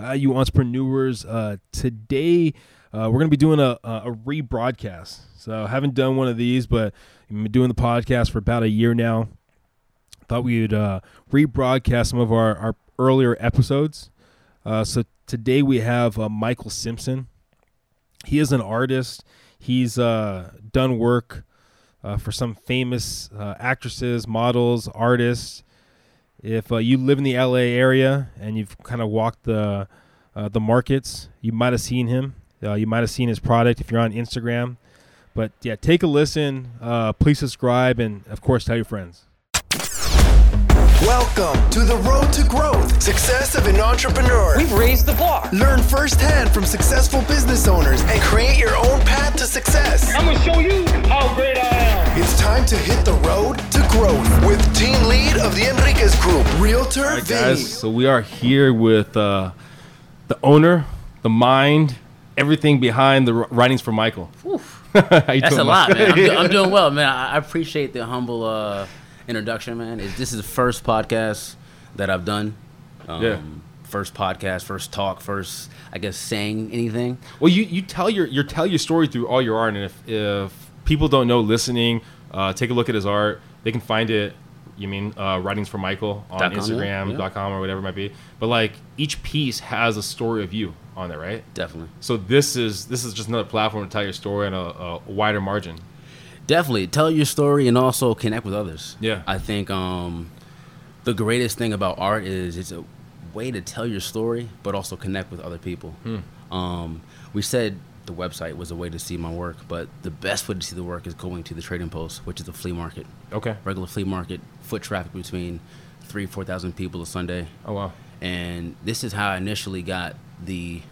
uh, you entrepreneurs. Uh, today, uh, we're going to be doing a, a rebroadcast. So I haven't done one of these, but I've been doing the podcast for about a year now. Thought we would uh, rebroadcast some of our, our earlier episodes. Uh, so today we have uh, Michael Simpson. He is an artist. He's uh, done work for some famous actresses, models, artists. If uh, you live in the LA area and you've kind of walked the uh, the markets, you might have seen him. Uh, you might have seen his product if you're on Instagram. But yeah, take a listen. Uh, please subscribe and of course tell your friends. Welcome to the road to growth, success of an entrepreneur. We've raised the bar. Learn firsthand from successful business owners and create your own path to success. I'm gonna show you how great I am. It's time to hit the road to growth with team lead of the Enriquez Group, Realtor All right, Vinny. guys. So we are here with uh, the owner, the mind, everything behind the writings for Michael. How That's a lot, man. I'm, do- I'm doing well, man. I, I appreciate the humble uh, introduction, man. It, this is the first podcast that I've done. Um, Yeah. First podcast, first talk, first, I guess, saying anything. Well, you, you tell your you tell your story through all your art, and if if people don't know listening, uh, take a look at his art. They can find it. You mean uh, writings for Michael on Dot com, Instagram.com yeah. com or whatever it might be. But like each piece has a story of you on it, right? Definitely. So this is this is just another platform to tell your story on a, a wider margin. Definitely. Tell your story and also connect with others. Yeah. I think um, the greatest thing about art is it's a way to tell your story, but also connect with other people. Hmm. Um, we said the website was a way to see my work, but the best way to see the work is going to the Trading Post, which is a flea market. Okay. regular flea market, foot traffic between three, four thousand people a Sunday. Oh wow. And this is how I initially got the,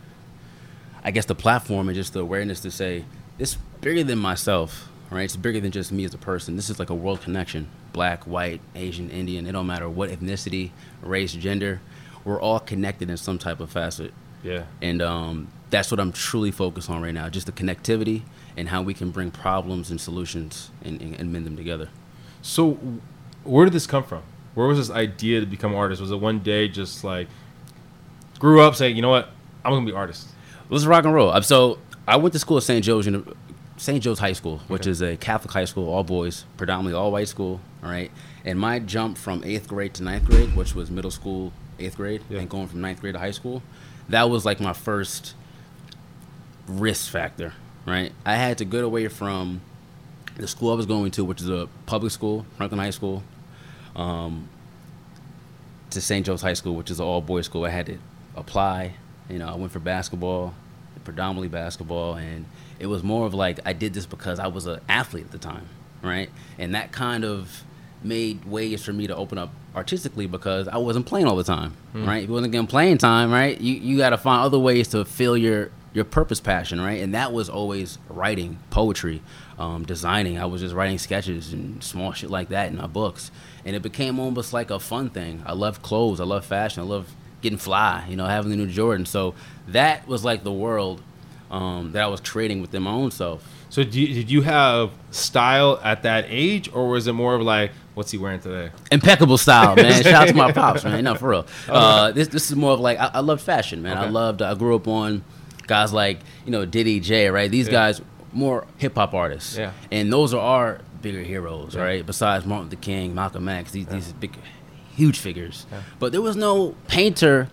I guess, the platform and just the awareness to say it's bigger than myself, right? It's bigger than just me as a person. This is like a world connection. Black, white, Asian, Indian. It don't matter what ethnicity, race, gender. We're all connected in some type of facet. Yeah. And um, that's what I'm truly focused on right now. Just the connectivity and how we can bring problems and solutions and, and, and mend them together. So, where did this come from? Where was this idea to become an artist? Was it one day just like grew up saying, you know what, I'm gonna be an artist? Let's rock and roll. So I went to school at St. Joe's, St. Joe's High School, which Okay. is a Catholic high school, all boys, predominantly all white school. All right, and my jump from eighth grade to ninth grade, which was middle school, eighth grade, Yeah. and going from ninth grade to high school, that was like my first risk factor. Right, I had to get away from the school I was going to, which is a public school, Franklin High School, um, to St. Joe's High School, which is an all boys school. I had to apply. You know, I went for basketball, predominantly basketball, and it was more of like I did this because I was an athlete at the time, right? And that kind of made ways for me to open up artistically because I wasn't playing all the time, right? If you wasn't getting playing time, right? You you got to find other ways to fill your your purpose passion, right? And that was always writing, poetry, um, designing. I was just writing sketches and small shit like that in my books, and it became almost like a fun thing. I love clothes, I love fashion, I love getting fly, you know, having the new Jordan. So that was like the world um, that I was creating within my own self. So, do you, did you have style at that age, or was it more of like, what's he wearing today? Impeccable style, man. Shout out to my pops, man. No, for real. Uh, this this is more of like I, I loved fashion, man. I loved. I grew up on guys like you know Diddy, J, right? These Yeah. guys more hip hop artists, Yeah. And those are our bigger heroes, Yeah. right? Besides Martin Luther King, Malcolm X, these these big, huge figures. But there was no painter.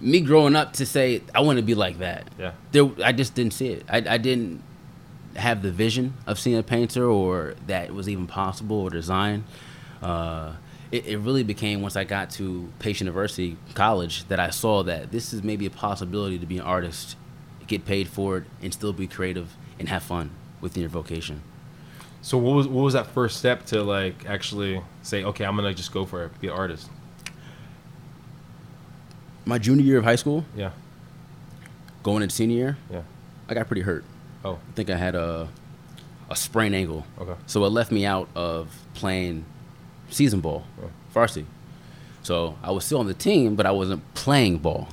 Me growing up to say I want to be like that. Yeah. There, I just didn't see it. I, I didn't have the vision of seeing a painter or that it was even possible or design. Uh, it, it really became once I got to Pace University College that I saw that this is maybe a possibility to be an artist, get paid for it, and still be creative and have fun within your vocation. So, what was what was that first step to like actually say, okay, I'm gonna just go for it, be an artist? My junior year of high school, Yeah. going into senior year, Yeah. I got pretty hurt. Oh. I think I had a a sprained ankle. Okay. So it left me out of playing season ball, Yeah. varsity. So I was still on the team, but I wasn't playing ball.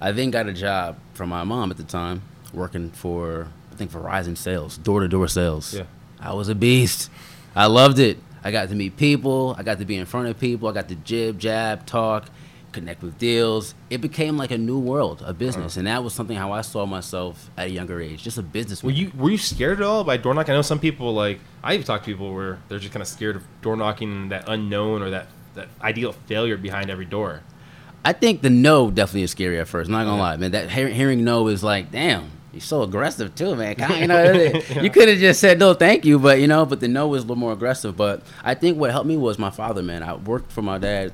I then got a job from my mom at the time, working for I think Verizon sales, door to door sales. Yeah. I was a beast. I loved it. I got to meet people. I got to be in front of people. I got to jib, jab, talk, connect with deals. It became like a new world, a business, uh-huh. and that was something how I saw myself at a younger age, just a business. Were you were you scared at all by door knocking? I know some people like I even talk to people where they're just kind of scared of door knocking and that unknown or that that ideal failure behind every door. I think the no definitely is scary at first. I'm not gonna Yeah. lie, man. That hear, hearing no is like, damn, you're so aggressive too, man. Kinda, You know, you could have just said no, thank you, but you know, but the no was a little more aggressive. But I think what helped me was my father, man. I worked for my dad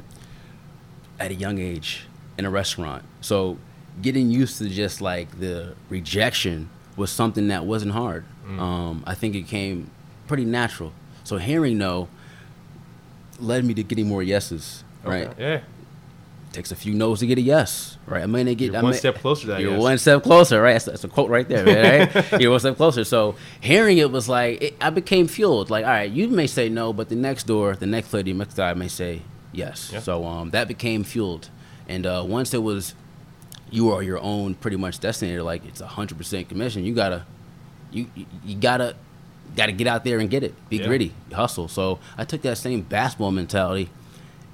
at a young age in a restaurant, so getting used to just like the rejection was something that wasn't hard. Um, I think it came pretty natural. So hearing no led me to getting more yeses. Right, Yeah. Takes a few no's to get a yes, right? I mean, they get You're I one mean- step closer to that. You're yes. one step closer, right? That's, that's a quote right there, man, right? You're one step closer. So hearing it was like it, I became fueled. Like, all right, you may say no, but the next door, the next lady, next guy may say yes. Yeah. So um, that became fueled, and uh, once it was, you are your own pretty much destiny. Like it's hundred percent commission. You gotta, you you, you gotta. Got to get out there and get it. Be Yeah. gritty, hustle. So I took that same basketball mentality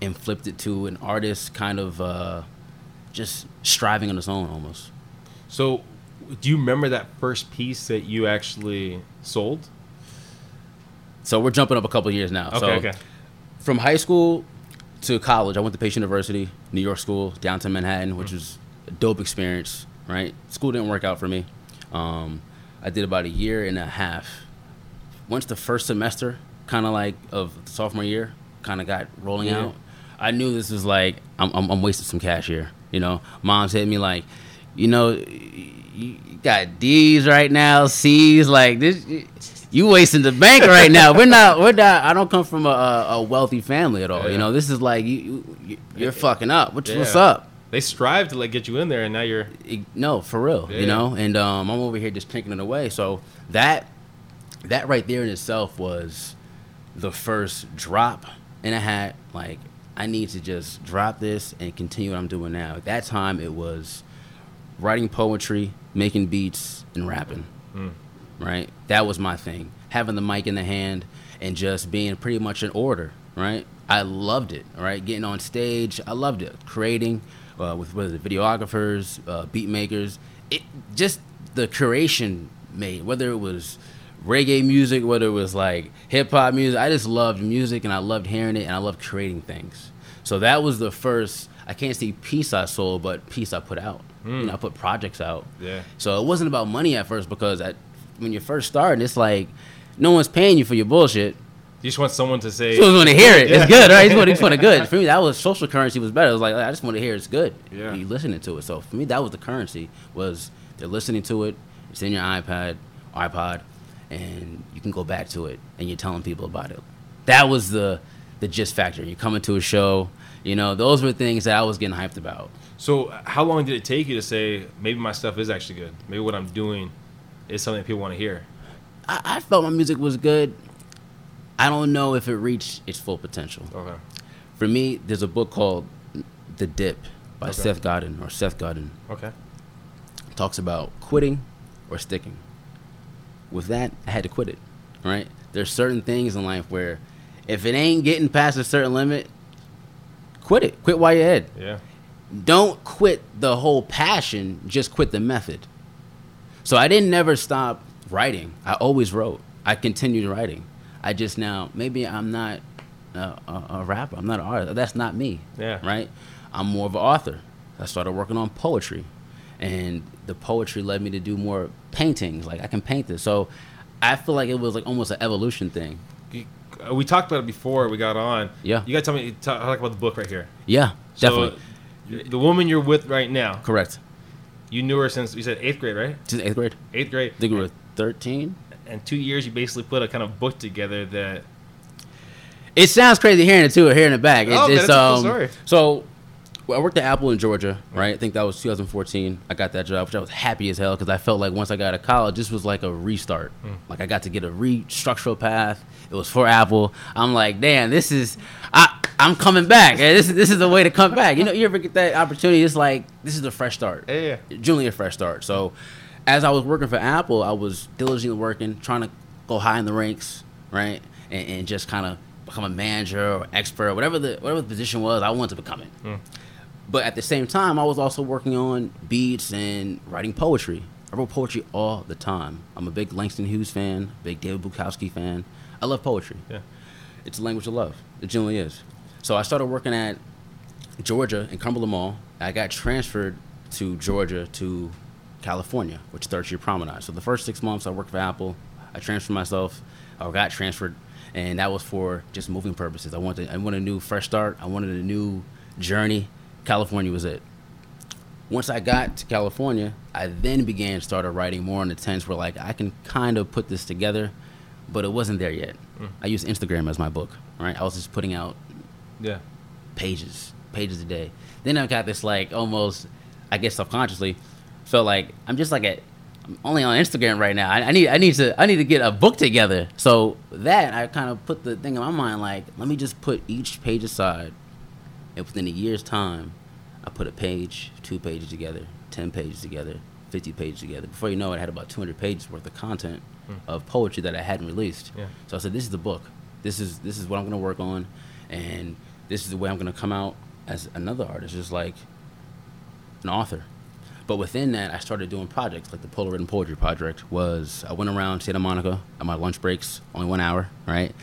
and flipped it to an artist kind of uh, just striving on his own almost. So, do you remember that first piece that you actually sold? So we're jumping up a couple years now. Okay, so okay. from high school to college, I went to Pace University, New York School, downtown Manhattan, which was a dope experience. Right, school didn't work out for me. Um, I did about a year and a half. Once the first semester, kind of like of the sophomore year, kind of got rolling Yeah. out. I knew this was like I'm, I'm, I'm wasting some cash here. You know, mom said me like, you know, you got D's right now, C's like this. You wasting the bank right now. We're not. We're not. I don't come from a, a wealthy family at all. Yeah. You know, this is like you. you you're fucking up. What's, what's up? They strive to like get you in there, and now you're no, for real, Yeah. you know. And um, I'm over here just taking it away. So that that right there in itself was the first drop in a hat. Like I need to just drop this and continue what I'm doing now. At that time, it was writing poetry, making beats, and rapping. Right, that was my thing. Having the mic in the hand and just being pretty much in order. Right, I loved it. Right, getting on stage, I loved it. Creating uh, with whether the videographers, uh, beat makers, it just the curation made. Whether it was reggae music, whether it was like hip hop music, I just loved music and I loved hearing it and I loved creating things. So that was the first. I can't say piece I sold, but piece I put out. Hmm. You know, I put projects out. Yeah. So it wasn't about money at first because at, when you're first starting, it's like no one's paying you for your bullshit. you just want someone to say You just want to hear it. Yeah. It's good, right? You just want, you just want it good. For me, that was social currency was better. It was like I just want to hear it's good. Yeah. You listening to it. So for me, that was the currency. Was they're listening to it. It's in your iPad, iPod, and you can go back to it and you're telling people about it. That was the the gist factor. You're coming to a show. You know, those were things that I was getting hyped about. So, how long did it take you to say maybe my stuff is actually good? Maybe what I'm doing is something that people want to hear. I, I felt my music was good. I don't know if it reached its full potential. Okay. For me, there's a book called The Dip by Okay. Seth Godin or Seth Godin. Okay. talks about quitting or sticking. With that, I had to quit it. Right? There's certain things in life where if it ain't getting past a certain limit, quit it. Quit while you're ahead. Yeah. Don't quit the whole passion, just quit the method. So I didn't never stop writing. I always wrote. I continued writing. I just now maybe I'm not a, a, a rapper. I'm not an artist. That's not me. Yeah. Right. I'm more of an author. I started working on poetry, and the poetry led me to do more paintings. Like I can paint this. So I feel like it was like almost an evolution thing. Uh, We talked about it before we got on. Yeah. You got to tell me talk, talk about the book right here. Yeah, So, definitely. the woman you're with right now, Correct. you knew her since you said eighth grade, right? Just eighth grade. Eighth grade. I think we were 13. And two years, you basically put a kind of book together that. It sounds crazy hearing it too, or hearing it back. Oh, it's, that's a cool um, story. So, well, I worked at Apple in Georgia, right? I think that was 2014. I got that job, which I was happy as hell because I felt like once I got to college, this was like a restart. Hmm. Like I got to get a restructural path. It was for Apple. I'm like, damn, this is I. I'm coming back. This is this is the way to come back. You know, you ever get that opportunity? It's like this is a fresh start Yeah. generally a fresh start. So, as I was working for Apple, I was diligently working, trying to go high in the ranks, right, and, and just kind of become a manager or expert, or whatever the whatever the position was. I wanted to become it. But at the same time, I was also working on beats and writing poetry. I wrote poetry all the time. I'm a big Langston Hughes fan, big David Bukowski fan. I love poetry. Yeah. It's a language of love. It genuinely is. So I started working at Georgia in Cumberland Mall. I got transferred to Georgia to California, which is Third Street Promenade. So the first six months I worked for Apple. I transferred myself, or got transferred, and that was for just moving purposes. I wanted, I wanted a new fresh start. I wanted a new journey. California was it. Once I got to California, I then began started writing more in the sense where like I can kind of put this together, but it wasn't there yet. Mm. I used Instagram as my book, right? I was just putting out Yeah. pages, pages a day. Then I got this like almost, I guess subconsciously, felt like I'm just like a, I'm only on Instagram right now. I, I need I need to I need to get a book together. So that I kind of put the thing in my mind like, let me just put each page aside, and within a year's time, I put a page, two pages together, ten pages together, fifty pages together. Before you know it, I had about 200 pages worth of content hmm. of poetry that I hadn't released. Yeah. So I said, this is the book. This is this is what I'm gonna work on, and this is the way I'm gonna come out as another artist, just like an author. But within that, I started doing projects like the Polar Written Poetry Project. Was I went around Santa Monica on my lunch breaks, only one hour, right?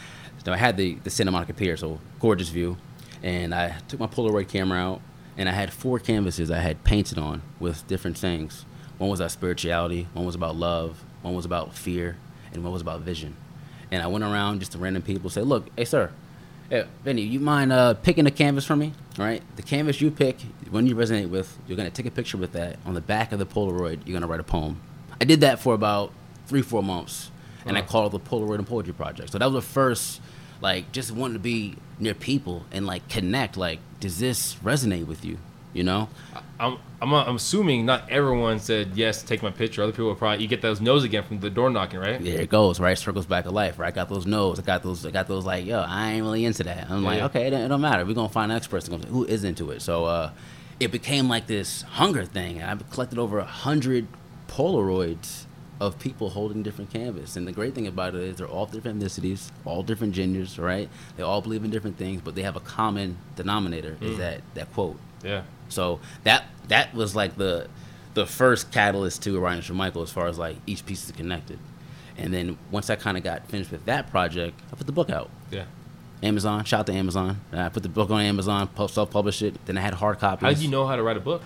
So I had the the Santa Monica Pier, so gorgeous view, and I took my Polaroid camera out, and I had four canvases I had painted on with different things. One was about spirituality, one was about love, one was about fear, and one was about vision. And I went around just to random people, say, "Look, hey sir, Hey, Vinny, you mind uh, picking a canvas for me? All right, the canvas you pick, when you resonate with, you're gonna take a picture with that. On the back of the Polaroid, you're gonna write a poem. I did that for about three, four months, and I called it the Polaroid and Poetry Project. So that was the first, like, just wanting to be near people and like connect. Like, does this resonate with you? You know? I'm, I'm, I'm assuming not everyone said yes to take my picture. Other people probably you get those no's again from the door knocking, right? Yeah, it goes, right? Circles back of life, right? I got those no's. I got those. I got those. Like, yo, I ain't really into that. I'm like, Yeah. okay, it, don't- it don't matter. We're gonna find an expert who is into it. So, uh, it became like this hunger thing. I've collected over a hundred Polaroids of people holding different canvas. And the great thing about it is they're all different ethnicities, all different genders, right? They all believe in different things, but they have a common denominator. Is mm. that that quote? Yeah. So that that was like the the first catalyst to Orion and Michael as far as like each piece is connected. And then once I kind of got finished with that project, I put the book out. Yeah. Amazon, shout out to Amazon. And I put the book on Amazon, self published it. Then I had hard copies. How did you know how to write a book?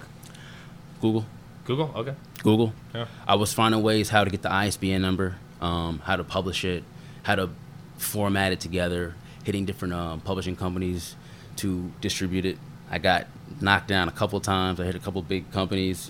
Google, Google. Okay. Google. Yeah. I was finding ways how to get the ISBN number, um, how to publish it, how to format it together, hitting different um, publishing companies to distribute it. I got knocked down a couple times. I hit a couple big companies,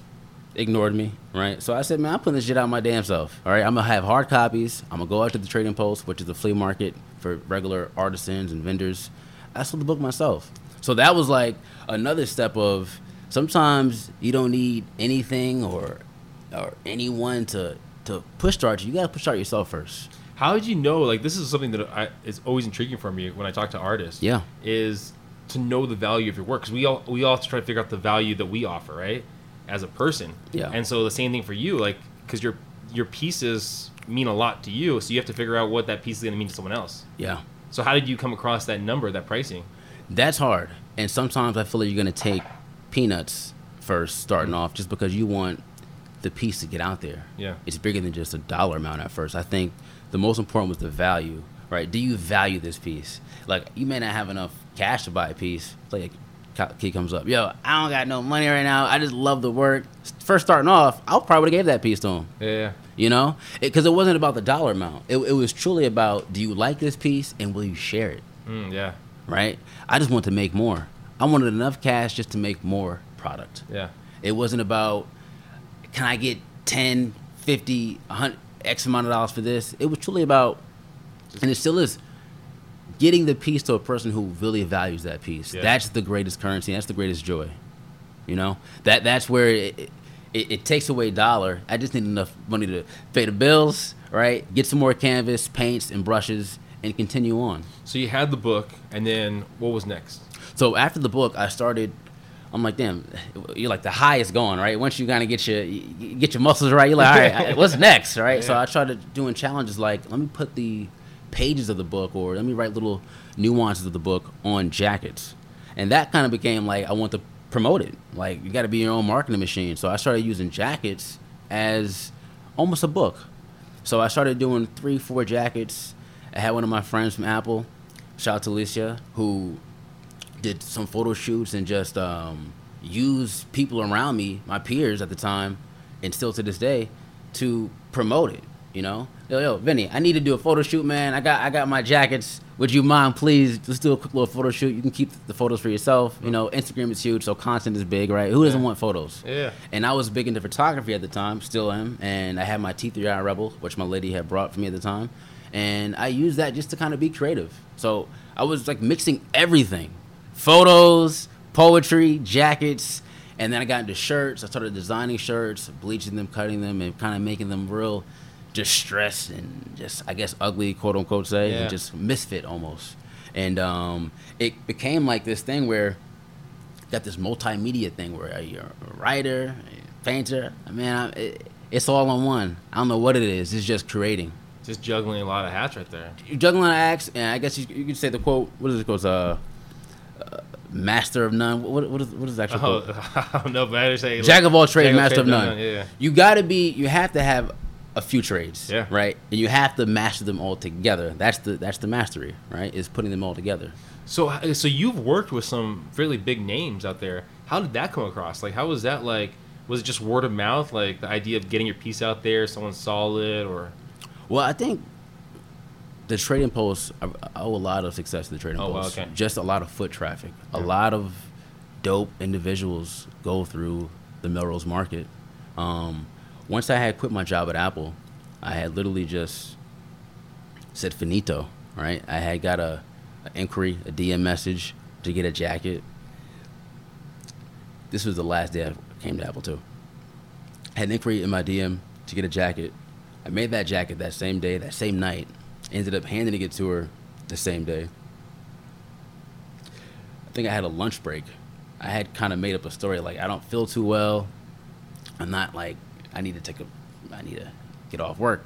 ignored me, right? So I said, man, I'm putting this shit out my damn self. All right, I'm gonna have hard copies. I'm gonna go out to the trading post, which is the flea market for regular artisans and vendors. I sold the book myself. So that was like another step of sometimes you don't need anything or or anyone to to push start you. You gotta push start yourself first. How did you know? Like this is something that I, is always intriguing for me when I talk to artists. Yeah. Is to know the value of your work because we all we all have to try to figure out the value that we offer, right? As a person. Yeah. And so the same thing for you, like because your your pieces mean a lot to you, so you have to figure out what that piece is going to mean to someone else. Yeah. So how did you come across that number, that pricing? That's hard. And sometimes I feel like you're gonna take peanuts first, starting off, just because you want the piece to get out there. Yeah. It's bigger than just a dollar amount at first. I think the most important was the value, right? Do you value this piece? Like you may not have enough cash to buy a piece. Like kid comes up, yo, I don't got no money right now. I just love the work. First starting off, I probably would have gave that piece to him. Yeah. You know, because it, wasn't about the dollar amount. It, it was truly about do you like this piece and will you share it? Mm, yeah. right? I just want to make more. I wanted enough cash just to make more product. Yeah. It wasn't about can I get 10, 50, 100 X amount of dollars for this. It was truly about and it still is getting the piece to a person who really values that piece. Yeah. That's the greatest currency. That's the greatest joy. You know? That that's where it, it, it takes away dollar. I just need enough money to pay the bills, right? Get some more canvas, paints and brushes and continue on. So you had the book, and then what was next? So after the book, I started. I'm like, damn, you're like the high is gone, right? Once you kind of get your you get your muscles right, you're like, all right, what's next, right? So I started doing challenges like, let me put the pages of the book, or let me write little nuances of the book on jackets, and that kind of became like I want to promote it. Like you got to be your own marketing machine. So I started using jackets as almost a book. So I started doing three, four jackets. I had one of my friends from Apple, shout out to Alicia, who did some photo shoots and just um, used people around me, my peers at the time, and still to this day, to promote it. You know, yo, yo, Vinny, I need to do a photo shoot, man. I got, I got my jackets. Would you mind, please? Let's do a quick little photo shoot. You can keep the photos for yourself. You know, Instagram is huge, so content is big, right? Who doesn't Yeah. want photos? Yeah. And I was big into photography at the time, still am. And I had my T3i Rebel, which my lady had brought for me at the time. And I use that just to kind of be creative. So I was like mixing everything photos, poetry, jackets. And then I got into shirts. I started designing shirts, bleaching them, cutting them, and kind of making them real distressed and just, I guess, ugly, quote unquote, say, Yeah. and just misfit almost. And um, it became like this thing where got this multimedia thing where you're a writer, a painter. I mean, it, it's all in one. I don't know what it is. It's just creating. Just juggling a lot of hats right there. You're juggling acts, and I guess you, you could say the quote. What is it called? Uh, uh, master of none. What, what is what is the actual Oh, quote? I don't know, but I say Jack of all trades, master of trades, none. Yeah. You got to be. You have to have a few trades. Yeah. Right. And you have to master them all together. That's the that's the mastery. Right. Is putting them all together. So, so you've worked with some fairly big names out there. How did that come across? Like, how was that like? Was it just word of mouth? Like the idea of getting your piece out there, someone saw it, or Well, I think the trading post I owe a lot of success to the trading Oh, wow, post. okay. Just a lot of foot traffic. A lot of dope individuals go through the Melrose Market. Um, once I had quit my job at Apple, I had literally just said finito. Right? I had got a, a inquiry, a DM message to get a jacket. This was the last day I came to Apple too. I had an inquiry in my DM to get a jacket. I made that jacket that same day, that same night. Ended up handing it to her the same day. I think I had a lunch break. I had kind of made up a story like I don't feel too well. I'm not like I need to take a I need to get off work.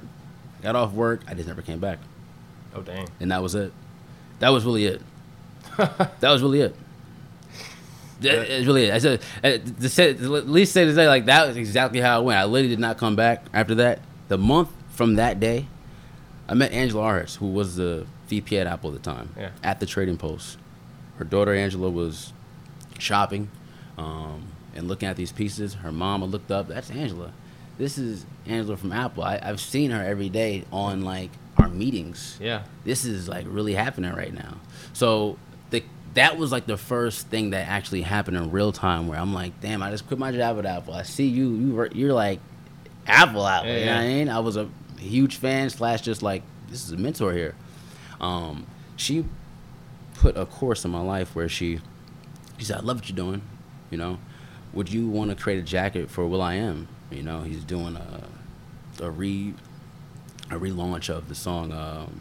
I Got off work, I just never came back. oh dang, And that was it. That was really it. that was really it. That is really it. I said, uh, at least say to say, like that was exactly how it went. I literally did not come back after that. The month from that day, I met Angela Ahrendts, who was the VP at Apple at the time, Yeah. at the Trading Post. Her daughter Angela was shopping um, and looking at these pieces. Her mama looked up. That's Angela. This is Angela from Apple. I, I've seen her every day on like our meetings yeah, this is like really happening right now. So the that was like the first thing that actually happened in real time where I'm like, damn, I just quit my job at Apple. I see you, you were, you're like Apple Apple. Yeah, you know what I mean? I was a huge fan slash just like this is a mentor here. Um, she put a course in my life where she she said, I love what you're doing. You know, would you want to create a jacket for Will I Am? You know, he's doing a a re a relaunch of the song um,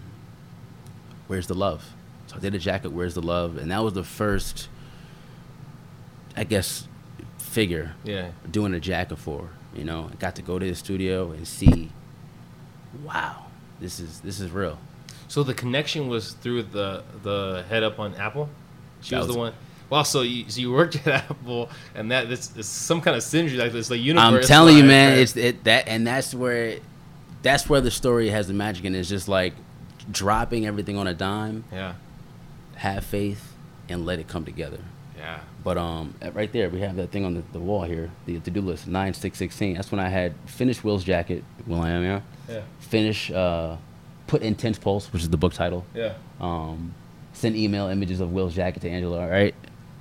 "Where's the Love." So I did a jacket "Where's the Love," and that was the first, I guess, figure yeah. doing a jacket for. You know, I got to go to the studio and see, wow, this is this is real. So the connection was through the the head up on Apple. She was, was- the one. Wow, so you, so you worked at Apple, and that this is some kind of synergy like this, like I'm universe. telling you, man, it's it that, and that's where, that's where the story has the magic, and it's just like dropping everything on a dime. yeah, Have faith and let it come together. Yeah. But um, right there, we have that thing on the, the wall here, the to-do list, nine six sixteen. That's when I had finished Will's jacket, Will I Am, yeah. Yeah. Finish, uh, put Intense Pulse, which is the book title. Yeah. Um, send email images of Will's jacket to Angela. All right.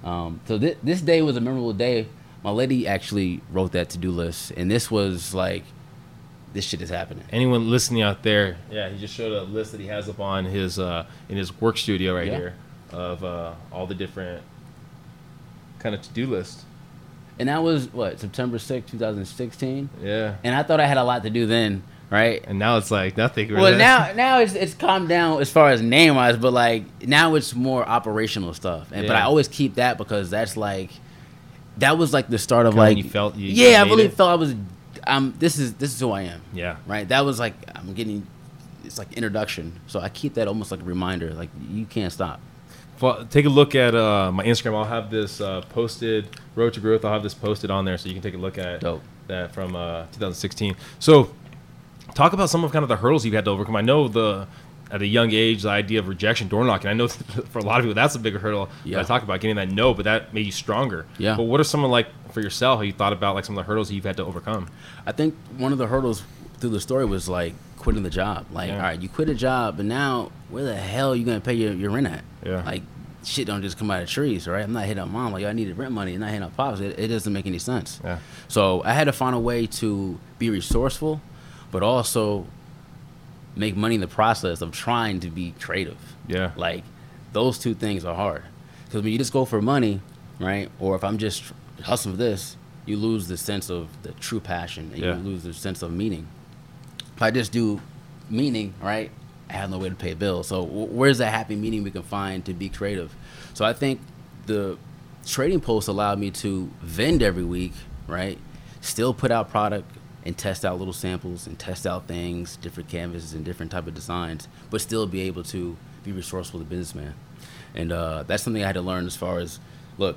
Um, so thi- this day was a memorable day. My lady actually wrote that to-do list, and this was like, this shit is happening. Anyone listening out there, yeah, he just showed a list that he has up on his uh, in his work studio right Yeah. here of uh, all the different kind of to do list. And that was what September sixth, 2016. Yeah. And I thought I had a lot to do then, right? And now it's like nothing. Well, now now it's it's calmed down as far as name wise, but like now it's more operational stuff. And but I always keep that because that's like that was like the start of like you felt you- yeah, I really it. felt I was um this is this is who I am. Yeah. Right. That was like I'm getting it's like introduction. So I keep that almost like a reminder. Like you can't stop. Well, take a look at uh, my Instagram. I'll have this uh, posted. Road to Growth. I'll have this posted on there, so you can take a look at Dope. that from uh, 2016. So, talk about some of kind of the hurdles you've had to overcome. I know the at a young age the idea of rejection, door knocking. I know for a lot of people that's a bigger hurdle. Yeah. I talk about getting that no, but that made you stronger. Yeah. But what are some of like for yourself? How you thought about like some of the hurdles you've had to overcome? I think one of the hurdles through the story was like quitting the job. Like, Yeah. all right, you quit a job, but now where the hell are you gonna pay your, your rent at? Yeah. Like, shit don't just come out of trees, right? I'm not hitting up mom like I needed rent money, and not hitting up pops. It, it doesn't make any sense. Yeah. So I had to find a way to be resourceful, but also make money in the process of trying to be creative. Yeah. Like those two things are hard because when you just go for money, right? Or if I'm just hustling for this, you lose the sense of the true passion and Yeah. you lose the sense of meaning. If I just do meaning, right? I have no way to pay bills. So where's that happy meaning we can find to be creative? So I think the trading post allowed me to vend every week, right? Still put out product and test out little samples and test out things, different canvases and different type of designs, but still be able to be resourceful a businessman. And uh, that's something I had to learn as far as, look,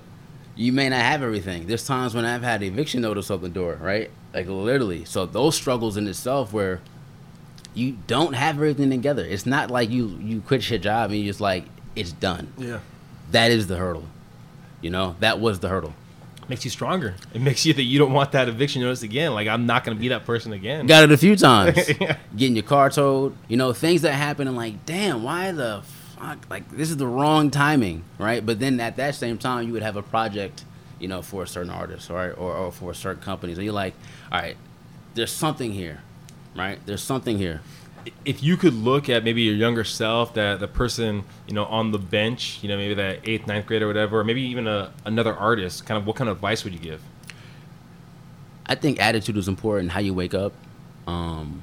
you may not have everything. There's times when I've had eviction notice open the door, right? Like literally. So those struggles in itself where you don't have everything together. It's not like you you quit your job and you just like it's done. Yeah. That is the hurdle. You know, that was the hurdle. Makes you stronger. It makes you that you don't want that eviction notice again. Like I'm not gonna be that person again. Got it a few times. Yeah. Getting your car towed, you know, things that happen and like, damn, why the fuck? Like, this is the wrong timing, right? But then at that same time, you would have a project, you know, for a certain artist, right? Or, or for a certain companies. And you're like, all right, there's something here, right? There's something here. if you could look at maybe your younger self, that the person you know on the bench, you know maybe that eighth, ninth grade or whatever, or maybe even a, another artist, kind of what kind of advice would you give? I think attitude is important. How you wake up, um,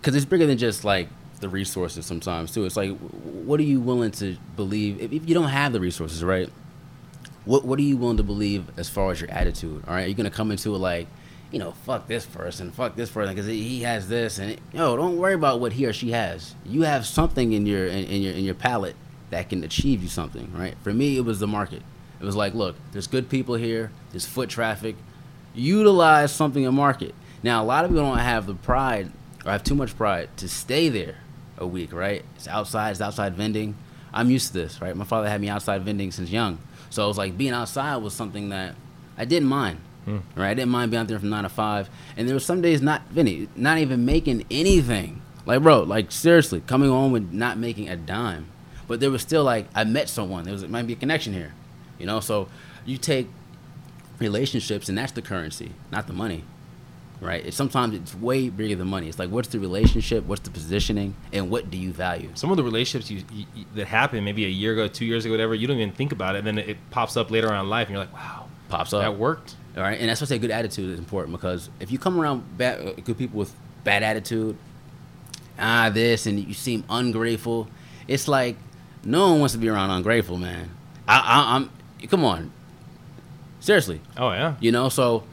because it's bigger than just like the resources. Sometimes too, it's like, what are you willing to believe? If, if you don't have the resources, right? What What are you willing to believe as far as your attitude? All right, are you gonna come into it like, you know, fuck this person, fuck this person, because he has this, and yo, don't worry about what he or she has. You have something in your in, in your in your palette that can achieve you something, right? For me, it was the market. It was like, look, there's good people here, there's foot traffic. Utilize something in market. Now, a lot of people don't have the pride or have too much pride to stay there a week, right? It's outside, it's outside vending. I'm used to this, right? My father had me outside vending since young. So I was like being outside was something that I didn't mind. Mm. Right? I didn't mind being out there from nine to five. And there were some days not Vinny, not even making anything. Like bro, like seriously, coming home with not making a dime. But there was still like I met someone. There was it might be a connection here. You know, so you take relationships and that's the currency, not the money. Right? It's sometimes it's way bigger than money. It's like what's the relationship, what's the positioning, and what do you value? Some of the relationships you, you, you- that happened maybe a year ago, two years ago, whatever, you don't even think about it, and then it, it pops up later on in life, and you're like, wow, Pops up. that worked. All right, and that's why I say good attitude is important because if you come around bad, uh, good people with bad attitude, ah, this, and you seem ungrateful, it's like no one wants to be around ungrateful, man. I, I, I'm, come on, seriously, Oh yeah, you know. So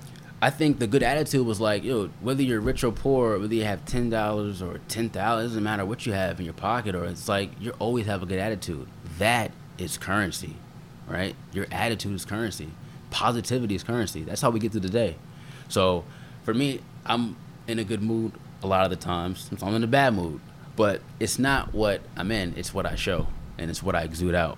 I think the good attitude was like, yo, whether you're rich or poor, whether you have ten dollars or ten thousand, doesn't matter what you have in your pocket, or it's like you always have a good attitude. That is currency, right? Your attitude is currency. Positivity is currency. That's how we get through the day. So for me, I'm in a good mood a lot of the times. Sometimes I'm in a bad mood, but it's not what I'm in. It's what I show, and it's what I exude out.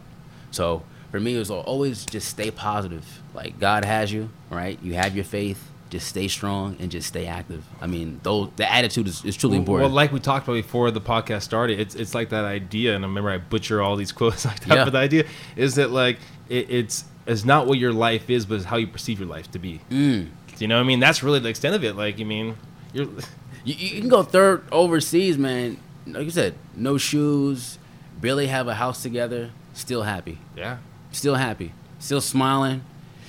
So for me, it was always just stay positive. Like God has you, right? You have your faith. Just stay strong and just stay active. I mean, though the attitude is, is truly Well, important. Well, like we talked about before the podcast started, it's it's like that idea, and I remember I butcher all these quotes like that. Yeah. But the idea is that like it, it's it's not what your life is, but it's how you perceive your life to be. Mm. You know, what I mean, that's really the extent of it. Like, you mean, you're You, you can go third overseas, man. Like you said, no shoes, barely have a house together, still happy, yeah. still happy, still smiling,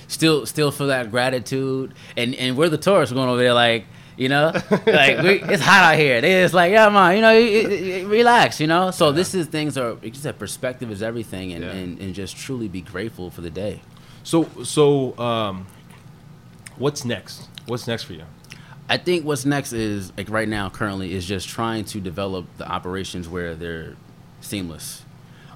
still still feel that gratitude. And and we're the tourists going over there, like you know, like we, it's hot out here. They just like, yeah, man, you know, you- you- you- relax, you know. So this is things are like you said, perspective is everything, and, Yeah. and and just truly be grateful for the day. So so um, what's next? What's next for you? I think what's next is like right now, currently, is just trying to develop the operations where they're seamless.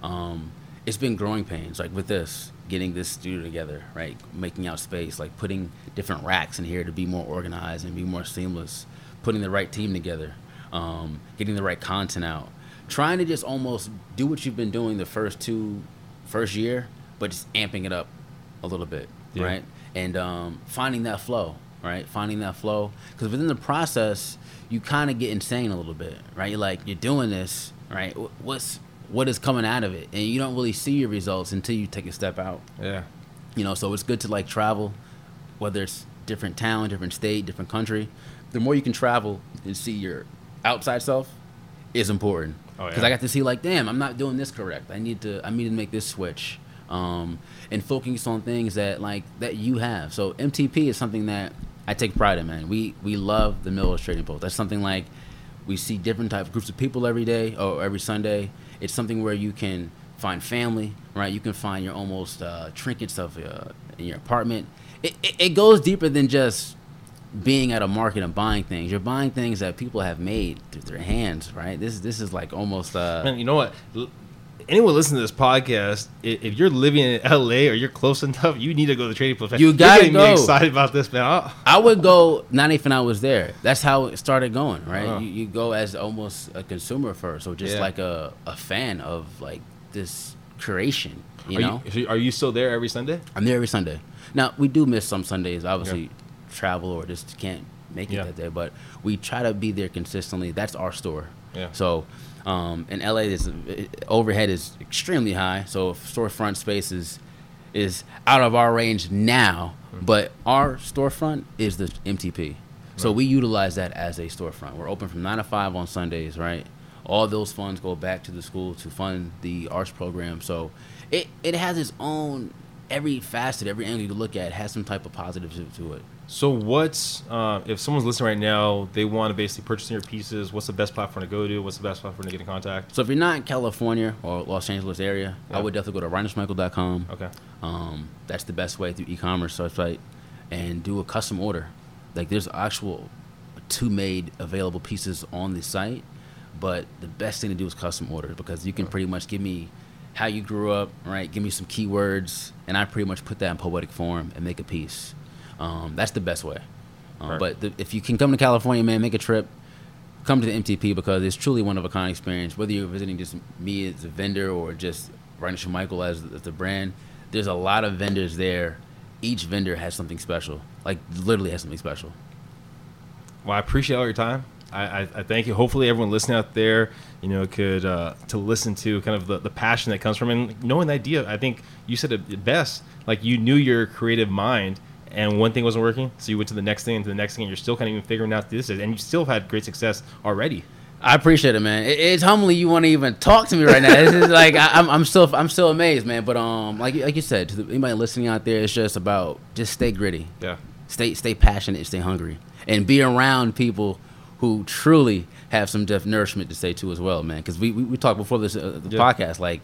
Um, it's been growing pains, like with this, getting this studio together, right? Making out space, like putting different racks in here to be more organized and be more seamless, putting the right team together, um, getting the right content out, trying to just almost do what you've been doing the first two, first year, but just amping it up a little bit, Yeah. right? And um, finding that flow, right? Finding that flow, because within the process, you kind of get insane a little bit, right? You're like you're doing this, right? What's what is coming out of it, and you don't really see your results until you take a step out. Yeah. you know so it's good to like travel whether it's different town different state different country. The more you can travel and see your outside self is important. Oh, because yeah. i got to see like damn i'm not doing this correct. I need to i need to make this switch um, and focus on things that like that you have. So mtp is something that i take pride in man. We we love the Melrose Trading Post that's something like we see different type of groups of people every day or every sunday it's something where you can find family right? You can find your almost uh, trinkets of uh, in your apartment. It, it, it goes deeper than just being at a market and buying things. You're buying things that people have made through their hands right? This this is like almost uh Man, you know what? Anyone listening to this podcast, i- if you're living in LA or you're close enough, you need to go to the trading post. You gotta getting me go. excited about this, man. Oh, I would go not even I was there. That's how it started going, right? Uh-huh. You, you go as almost a consumer first, or just Yeah. like a, a fan of like this creation. You are know, you, are you still there every Sunday? I'm there every Sunday. Now we do miss some Sundays, obviously, travel or just can't make it Yeah. that day. But we try to be there consistently. That's our store. Yeah. So, um, in LA, this overhead is extremely high. So storefront space is is out of our range now. Mm-hmm. But our storefront is the MTP. So we utilize that as a storefront. We're open from nine to five on Sundays, right? All those funds go back to the school to fund the arts program. So it, it has its own every facet, every angle you look at has some type of positive to it. So what's uh, if someone's listening right now, they want to basically purchase your pieces. What's the best platform to go to? What's the best platform to get in contact? So if you're not in California or Los Angeles area, Yeah. I would definitely go to rhinosmichael.com. Okay. Um, that's the best way through e-commerce website, and do a custom order. Like there's actual two made available pieces on the site, but the best thing to do is custom order because you can pretty much give me how you grew up, right? Give me some keywords, and I pretty much put that in poetic form and make a piece. Um, that's the best way. Um, Right. but the, if you can come to California, man, make a trip. Come to the MTP because it's truly one of a kind experience. Whether you're visiting just me as a vendor or just Rhino Michael as, as the brand, there's a lot of vendors there. Each vendor has something special, like literally has something special. Well, I appreciate all your time. I, I, I thank you. Hopefully, everyone listening out there, you know, could uh, to listen to kind of the, the passion that comes from and knowing the idea. I think you said it best. Like you knew your creative mind, and one thing wasn't working, so you went to the next thing and to the next thing, and you're still kind of even figuring out this is, and you still have had great success already. I appreciate it, man. It, it's humbling you want to even talk to me right now. This is like I, I'm, I'm still, I'm still amazed, man. But um, like, like you said, to the, anybody listening out there, it's just about just stay gritty. Yeah. stay stay passionate, stay hungry, and be around people who truly have some def nourishment to say too as well, man. Because we, we we talked before this uh, the Yeah. podcast, like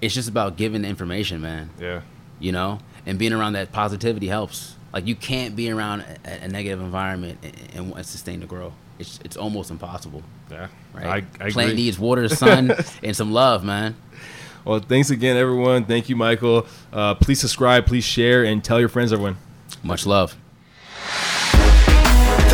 it's just about giving the information, man. Yeah. You know, and being around that positivity helps. Like you can't be around a, a negative environment and, and sustain the growth. It's it's almost impossible, Yeah. right? I, I Plant agree. needs water, sun, and some love, man. Well, thanks again, everyone. Thank you, Michael. Uh, please subscribe, please share, and tell your friends, everyone. Much love.